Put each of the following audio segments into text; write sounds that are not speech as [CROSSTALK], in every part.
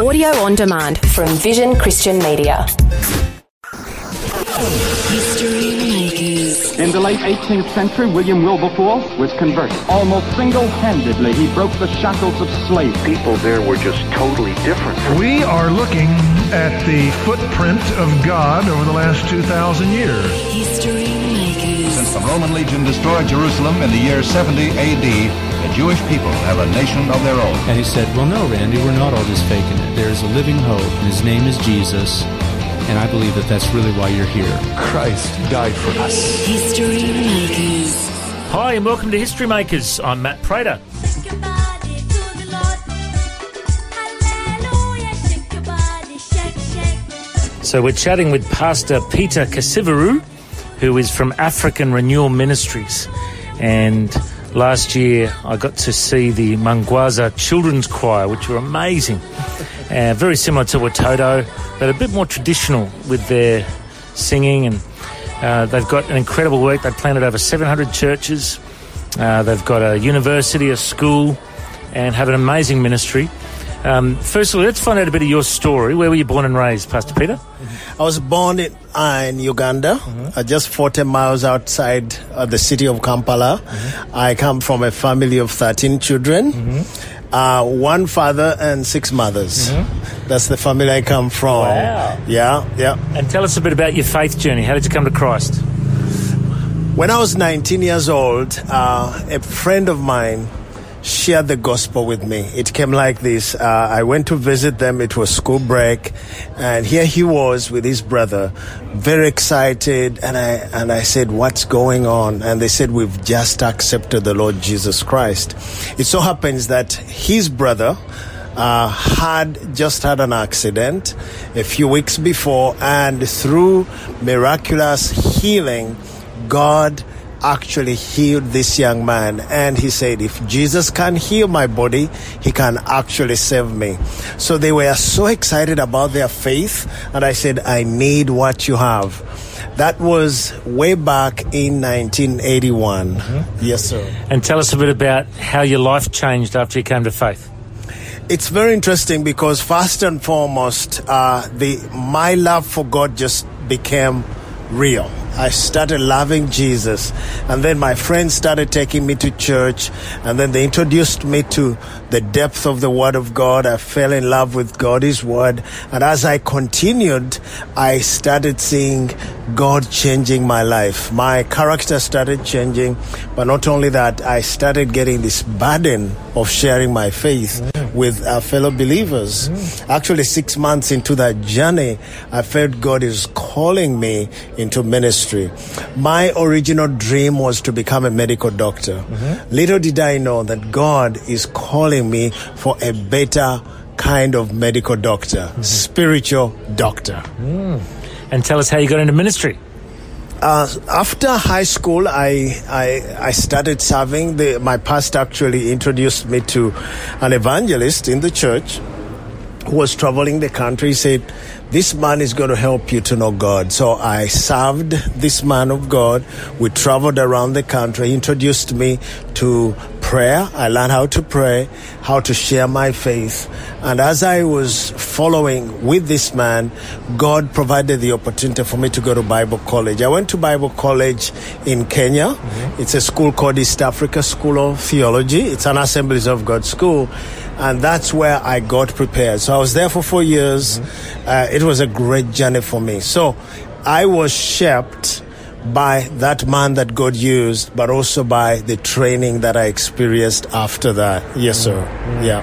Audio on demand from Vision Christian Media. History Makers. In the late 18th century, William Wilberforce was converted. Almost single-handedly, he broke the shackles of slavery. people there were just totally different. We are looking at the footprint of God over the last 2,000 years. History Makers. Since the Roman legion destroyed Jerusalem in the year 70 AD, the Jewish people have a nation of their own. And he said, Well, no, Randy, we're not all just faking it. There's a living hope, and his name is Jesus. And I believe that that's really why you're here. Christ died for us. History Makers. Hi, and welcome to History Makers. I'm Matt Prater. Shake your body to the Lord. Hallelujah. Shake your body. Shake, shake. So, we're chatting with Pastor Peter Kasiviru, who is from African Renewal Ministries. And last year, I got to see the Mwangaza Children's Choir, which were amazing. [LAUGHS] Uh, very similar to Watoto, but a bit more traditional with their singing. And uh, they've got an incredible work. They've planted over 700 churches. Uh, they've got a university, a school, and have an amazing ministry. Um, first of all, let's find out a bit of your story. Where were you born and raised, Pastor Peter? I was born in, uh, in Uganda, uh, just 40 miles outside uh, the city of Kampala. I come from a family of 13 children, uh, one father and six mothers. That's the family I come from. Wow. Yeah, yeah. And tell us a bit about your faith journey. How did you come to Christ? When I was 19 years old, uh, a friend of mine shared the gospel with me. It came like this. Uh, I went to visit them. It was school break, and here he was with his brother, very excited. And I and I said, "What's going on?" And they said, "We've just accepted the Lord Jesus Christ." It so happens that his brother uh, had just had an accident a few weeks before, and through miraculous healing, God actually healed this young man. And he said, if Jesus can heal my body, he can actually save me. So they were so excited about their faith. And I said, I need what you have. That was way back in 1981. Yes, sir. And tell us a bit about how your life changed after you came to faith. It's very interesting because first and foremost, uh, the my love for God just became real. I started loving Jesus, and then my friends started taking me to church, and then they introduced me to the depth of the Word of God. I fell in love with God, His Word, and as I continued, I started seeing God changing my life. My character started changing, but not only that, I started getting this burden of sharing my faith with uh, fellow believers. Actually, six months into that journey, I felt God is calling me into ministry. My original dream was to become a medical doctor. Mm-hmm. Little did I know that God is calling me for a better kind of medical doctor, mm-hmm. spiritual doctor. Mm. And tell us how you got into ministry. Uh, after high school, I, I, I started serving. The, my pastor actually introduced me to an evangelist in the church who was traveling the country. He said, This man is going to help you to know God. So I served this man of God. We traveled around the country. He introduced me to prayer. I learned how to pray, how to share my faith. And as I was following with this man, God provided the opportunity for me to go to Bible college. I went to Bible college in Kenya. Mm-hmm. It's a school called East Africa School of Theology. It's an Assemblies of God school. And that's where I got prepared. So I was there for four years. Uh, it was a great journey for me. So I was shaped by that man that God used, but also by the training that I experienced after that. Yes, sir. Yeah.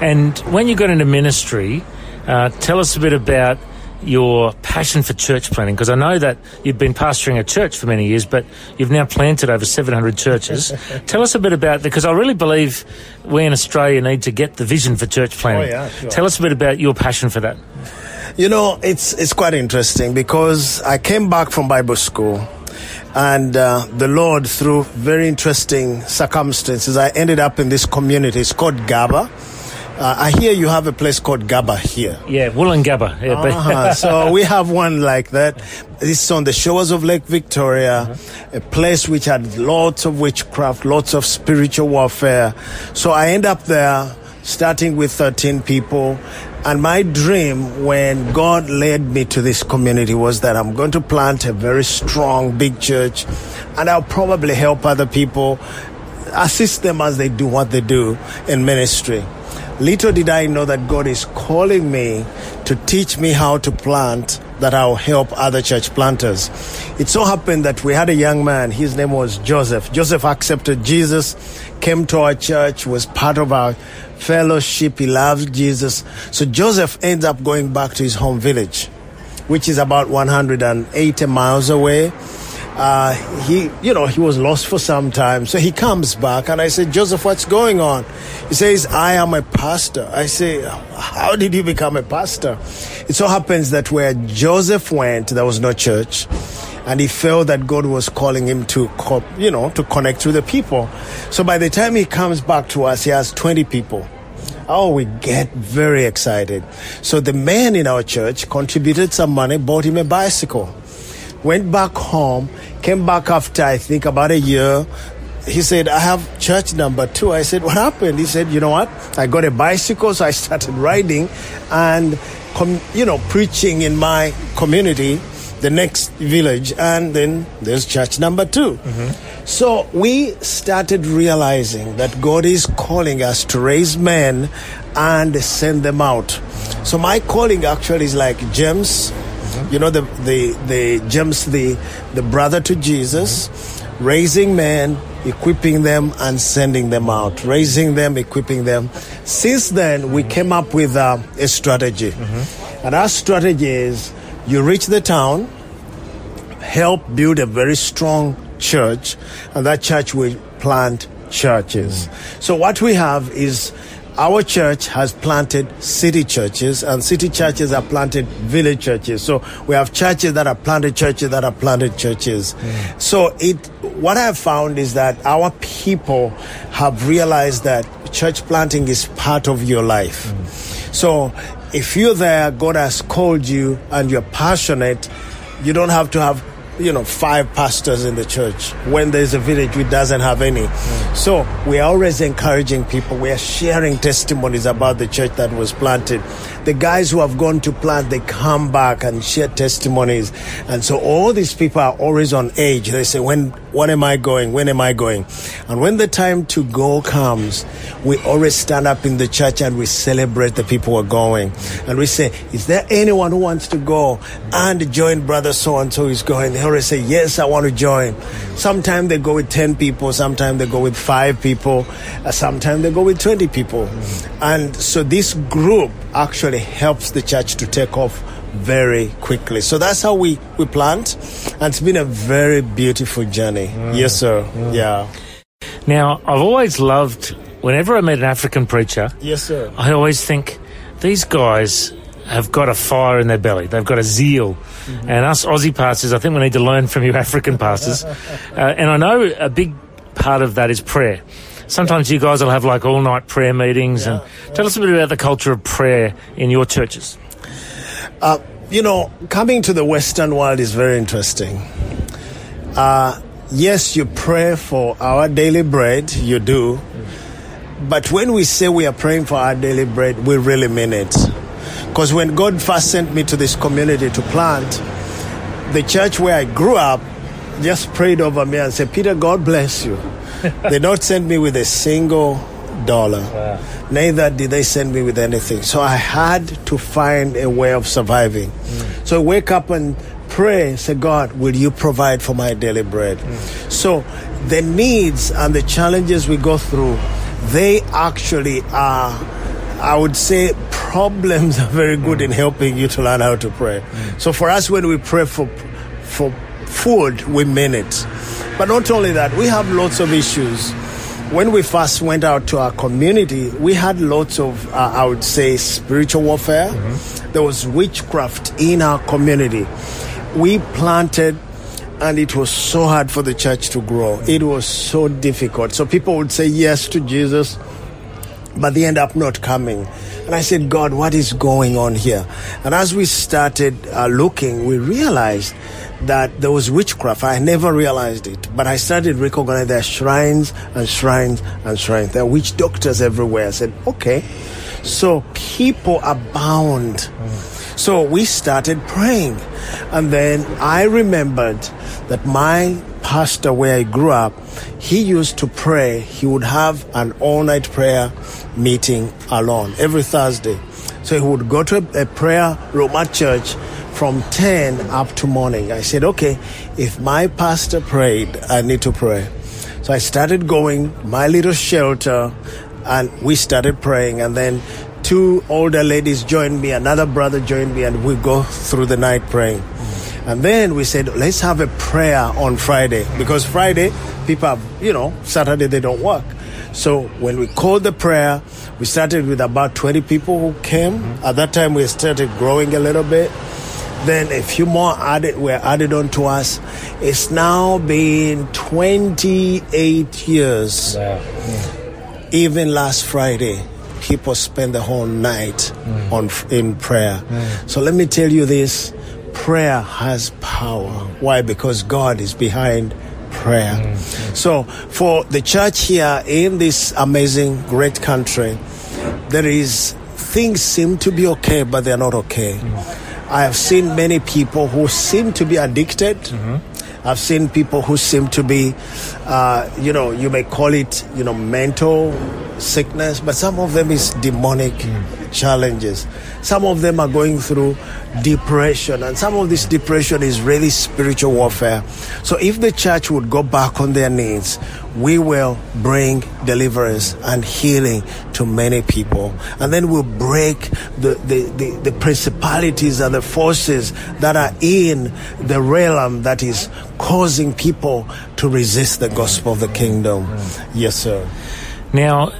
And when you got into ministry, uh, tell us a bit about your passion for church planting because I know that you've been pastoring a church for many years, but you've now planted over 700 churches. [LAUGHS] Tell us a bit about because I really believe we in Australia need to get the vision for church planting. Oh, yeah, sure. Tell us a bit about your passion for that. You know, it's it's quite interesting because I came back from Bible school, and uh, the Lord, through very interesting circumstances, I ended up in this community. It's called Gaba. Uh, I hear you have a place called Gaba here. Yeah, Woolloongabba. Yeah, Uh-huh. so we have one like that. It's on the shores of Lake Victoria, a place which had lots of witchcraft, lots of spiritual warfare. So I end up there starting with 13 people. And my dream when God led me to this community was that I'm going to plant a very strong, big church, and I'll probably help other people, assist them as they do what they do in ministry. Little did I know that God is calling me to teach me how to plant that I'll help other church planters. It so happened that we had a young man, his name was Joseph. Joseph accepted Jesus, came to our church, was part of our fellowship. He loved Jesus. So Joseph ends up going back to his home village, which is about 180 miles away. Uh, he, you know, he was lost for some time. So he comes back and I said, Joseph, what's going on? He says, I am a pastor. I say, how did you become a pastor? It so happens that where Joseph went, there was no church. And he felt that God was calling him to, co- you know, to connect with the people. So by the time he comes back to us, he has 20 people. Oh, we get very excited. So the man in our church contributed some money, bought him a bicycle went back home, came back after I think about a year. He said, I have church number two. I said, What happened? He said, You know what? I got a bicycle, so I started riding and, com- you know, preaching in my community, the next village, and then there's church number 2 mm-hmm. So we started realizing that God is calling us to raise men and send them out. So my calling actually is like James you know the the the James the the brother to Jesus, raising men, equipping them, and sending them out. Raising them, equipping them. Since then, we came up with uh, a strategy, and our strategy is: you reach the town, help build a very strong church, and that church will plant churches. So what we have is our church has planted city churches and city churches are planted village churches. So we have churches that are planted churches that are planted churches. Hmm. So it what i have found is that our people have realized that church planting is part of your life. Hmm. So if you're there god has called you and you're passionate you don't have to have you know five pastors in the church when there's a village which doesn't have any. So we are always encouraging people. We are sharing testimonies about the church that was planted. The guys who have gone to plant they come back and share testimonies. And so all these people are always on edge. They say when when am i going? When am i going? And when the time to go comes we always stand up in the church and we celebrate the people who are going. And we say is there anyone who wants to go and join brother so and so is going? They always say yes i want to join. Sometimes they go with 10 people sometimes they go with 5 people uh, sometimes they go with 20 people. And so this group actually helps the church to take off very quickly. So that's how we we plant and it's been a very beautiful journey. Yes sir. Yeah. Now, I've always loved, whenever I meet an African preacher, yes sir. I always think these guys have got a fire in their belly. They've got a zeal. And us Aussie pastors, I think we need to learn from you [LAUGHS] African pastors. [LAUGHS] Uh, and I know a big part of that is prayer. Sometimes you guys will have like all night prayer meetings. and Tell us a bit about the culture of prayer in your churches. Uh, you know, coming to the Western world is very interesting. Uh, yes, you pray for our daily bread, you do. But when we say we are praying for our daily bread, we really mean it. Because when God first sent me to this community to plant, the church where I grew up just prayed over me and said, Peter, God bless you. [LAUGHS] they don't send me with a single dollar. Neither did they send me with anything. So I had to find a way of surviving. Mm. So I wake up and pray, say, God, will you provide for my daily bread? Mm. So the needs and the challenges we go through, they actually are, I would say, problems are very good in helping you to learn how to pray. So for us, when we pray for, for food, we mean it. But not only that, we have lots of issues. When we first went out to our community, we had lots of, uh, I would say, spiritual warfare. There was witchcraft in our community. We planted, and it was so hard for the church to grow. It was so difficult. So people would say yes to Jesus, but they end up not coming. And I said, God, what is going on here? And as we started uh, looking, we realized that there was witchcraft. I never realized it, but I started recognizing there are shrines and shrines and shrines. There are witch doctors everywhere. I said, okay. So people abound. So we started praying. And then I remembered that my pastor where I grew up, he used to pray. He would have an all night prayer meeting alone every Thursday. So he would go to a, a prayer room at church from 10 up to morning. I said, okay, if my pastor prayed, I need to pray. So I started going, my little shelter, and we started praying. And then two older ladies joined me, another brother joined me, and we go through the night praying. And then we said, let's have a prayer on Friday because Friday people have, you know, Saturday they don't work. So when we called the prayer, we started with about 20 people who came. Mm-hmm. At that time, we started growing a little bit. Then a few more added were added on to us. It's now been 28 years. Mm. Even last Friday, people spent the whole night mm. on in prayer. Mm. So let me tell you this: prayer has power. Why? Because God is behind prayer. Mm, mm. So for the church here in this amazing, great country, there is things seem to be okay, but they're not okay. Mm. I have seen many people who seem to be addicted. Mm-hmm. I've seen people who seem to be, uh, you know, you may call it, you know, mental sickness, but some of them is demonic challenges. Some of them are going through depression, and some of this depression is really spiritual warfare. So, if the church would go back on their knees, we will bring deliverance and healing to many people, and then we'll break the, the, the, the principalities and the forces that are in the realm that is causing people to resist the gospel of the kingdom. Yes, sir. Now,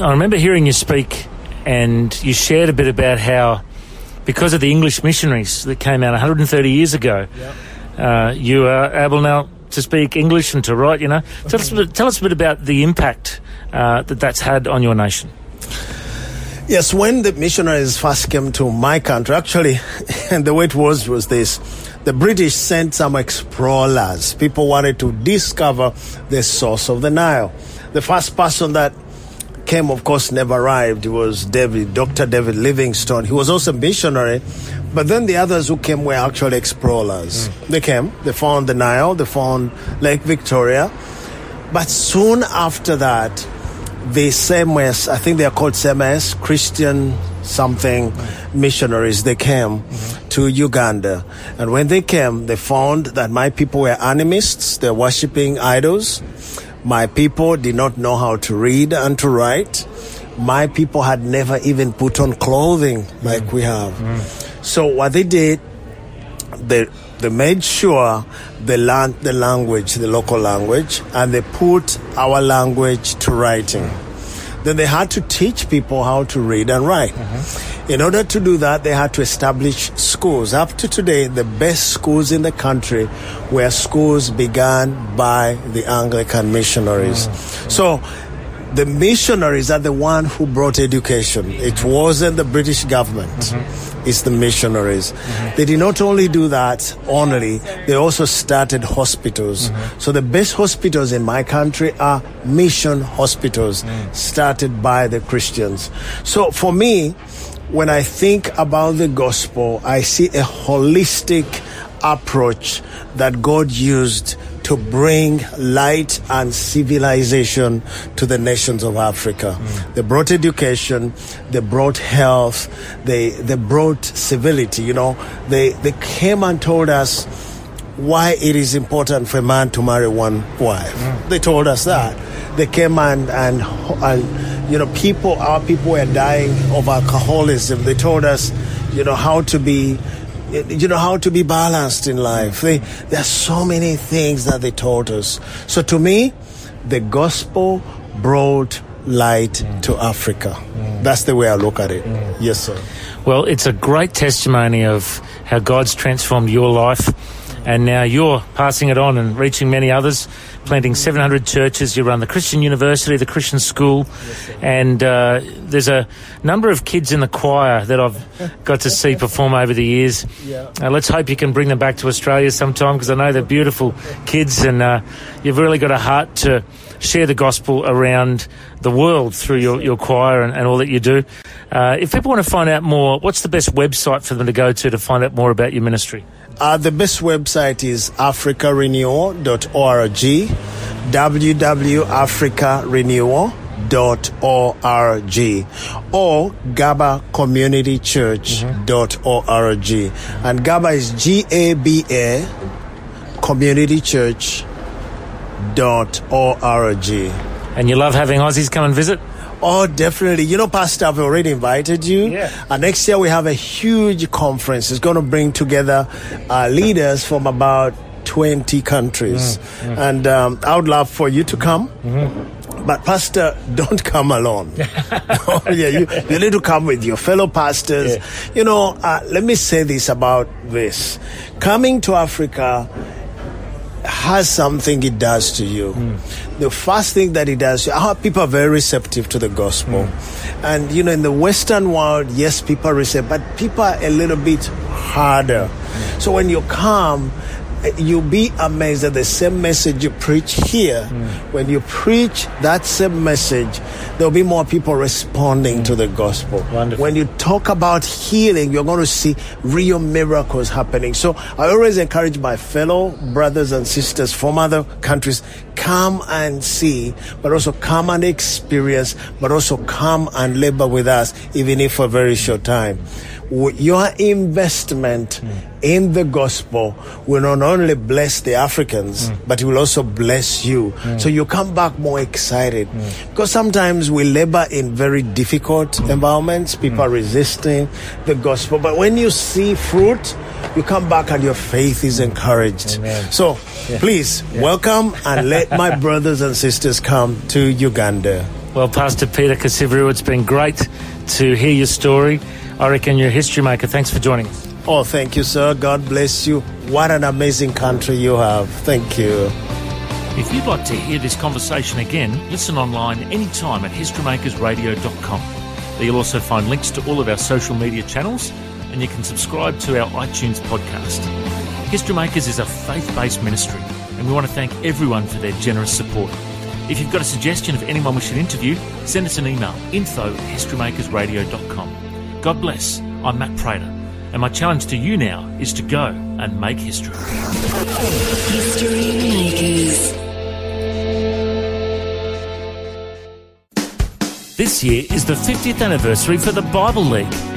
I remember hearing you speak, and you shared a bit about how, because of the English missionaries that came out 130 years ago, uh, you are able now to speak English and to write. You know, tell us a bit, tell us a bit about the impact uh, that that's had on your nation. Yes, when the missionaries first came to my country, actually, and [LAUGHS] the way it was was this. The British sent some explorers. People wanted to discover the source of the Nile. The first person that came, of course, never arrived. It was David, Dr. David Livingstone. He was also a missionary. But then the others who came were actually explorers. Hmm. They came, they found the Nile, they found Lake Victoria. But soon after that, the CMS, I think they are called CMS, Christian something hmm. missionaries, they came hmm. to Uganda. And when they came, they found that my people were animists, they're worshipping idols. My people did not know how to read and to write. My people had never even put on clothing like we have. So what they did, they they made sure they learned the language, the local language, and they put our language to writing. Then they had to teach people how to read and write. Mm-hmm. In order to do that, they had to establish schools. Up to today, the best schools in the country were schools begun by the Anglican missionaries. Mm. So the missionaries are the one who brought education. It wasn't the British government. Mm-hmm. It's the missionaries. Mm-hmm. They did not only do that only, they also started hospitals. Mm-hmm. So the best hospitals in my country are mission hospitals mm. started by the Christians. So for me, when I think about the gospel, I see a holistic approach that God used to bring light and civilization to the nations of Africa. Mm. They brought education, they brought health, they, they brought civility, you know. They, they came and told us why it is important for a man to marry one wife. Mm. They told us that. They came and, and, and, you know, people, our people were dying of alcoholism. They told us, you know, how to be you know how to be balanced in life. They, there are so many things that they taught us. So to me, the gospel brought light mm. to Africa. Mm. That's the way I look at it. Yes, sir. Well, it's a great testimony of how God's transformed your life, and now you're passing it on and reaching many others planting 700 churches. You run the Christian University, the Christian School, and uh, there's a number of kids in the choir that I've got to see perform over the years. Yeah. Uh, let's hope you can bring them back to Australia sometime because I know they're beautiful kids, and uh, you've really got a heart to share the gospel around the world through your, your choir and, and all that you do. Uh, if people want to find out more, what's the best website for them to go to to find out more about your ministry? Uh, the best website is africarenewal.org, www.africarenewal.org, or gabacommunitychurch.org. And Gaba is G A B A communitychurch.org. And you love having Aussies come and visit? Oh, definitely. You know, Pastor, I've already invited you. Yeah. And next year we have a huge conference. It's going to bring together uh, leaders from about 20 countries. And um, I would love for you to come. But Pastor, don't come alone. [LAUGHS] oh, yeah, you, you need to come with your fellow pastors. You know, uh, let me say this about this. Coming to Africa has something it does to you. Hmm. The first thing that it does, our people are very receptive to the gospel. Hmm. And, you know, in the Western world, yes, people are receptive, but people are a little bit harder. Hmm. So when you come, you'll be amazed that the same message you preach here, hmm. when you preach that same message, there'll be more people responding to hmm. the gospel. Wonderful. When you talk about healing, you're going to see real miracles happening. So I always encourage my fellow brothers and sisters from other countries, come and see, but also come and experience, but also come and labor with us, even if for a very short time. Your investment in the gospel will not only bless the Africans, mm. but it will also bless you. Mm. So you come back more excited. Mm. Because sometimes we labor in very difficult environments, people are resisting the gospel. But when you see fruit, you come back and your faith is encouraged. So please welcome and let [LAUGHS] my brothers and sisters come to Uganda. Well, Pastor Peter Kasiviru, it's been great to hear your story. I reckon you're a history maker. Thanks for joining us. Oh, thank you, sir. God bless you. What an amazing country you have. Thank you. If you'd like to hear this conversation again, listen online anytime at historymakersradio.com. There you'll also find links to all of our social media channels, and you can subscribe to our iTunes podcast. History Makers is a faith based ministry, and we want to thank everyone for their generous support. If you've got a suggestion of anyone we should interview, send us an email info at historymakersradio.com. God bless. I'm Matt Prater, and my challenge to you now is to go and make history. History Makers. This year is the 50th anniversary for the Bible League.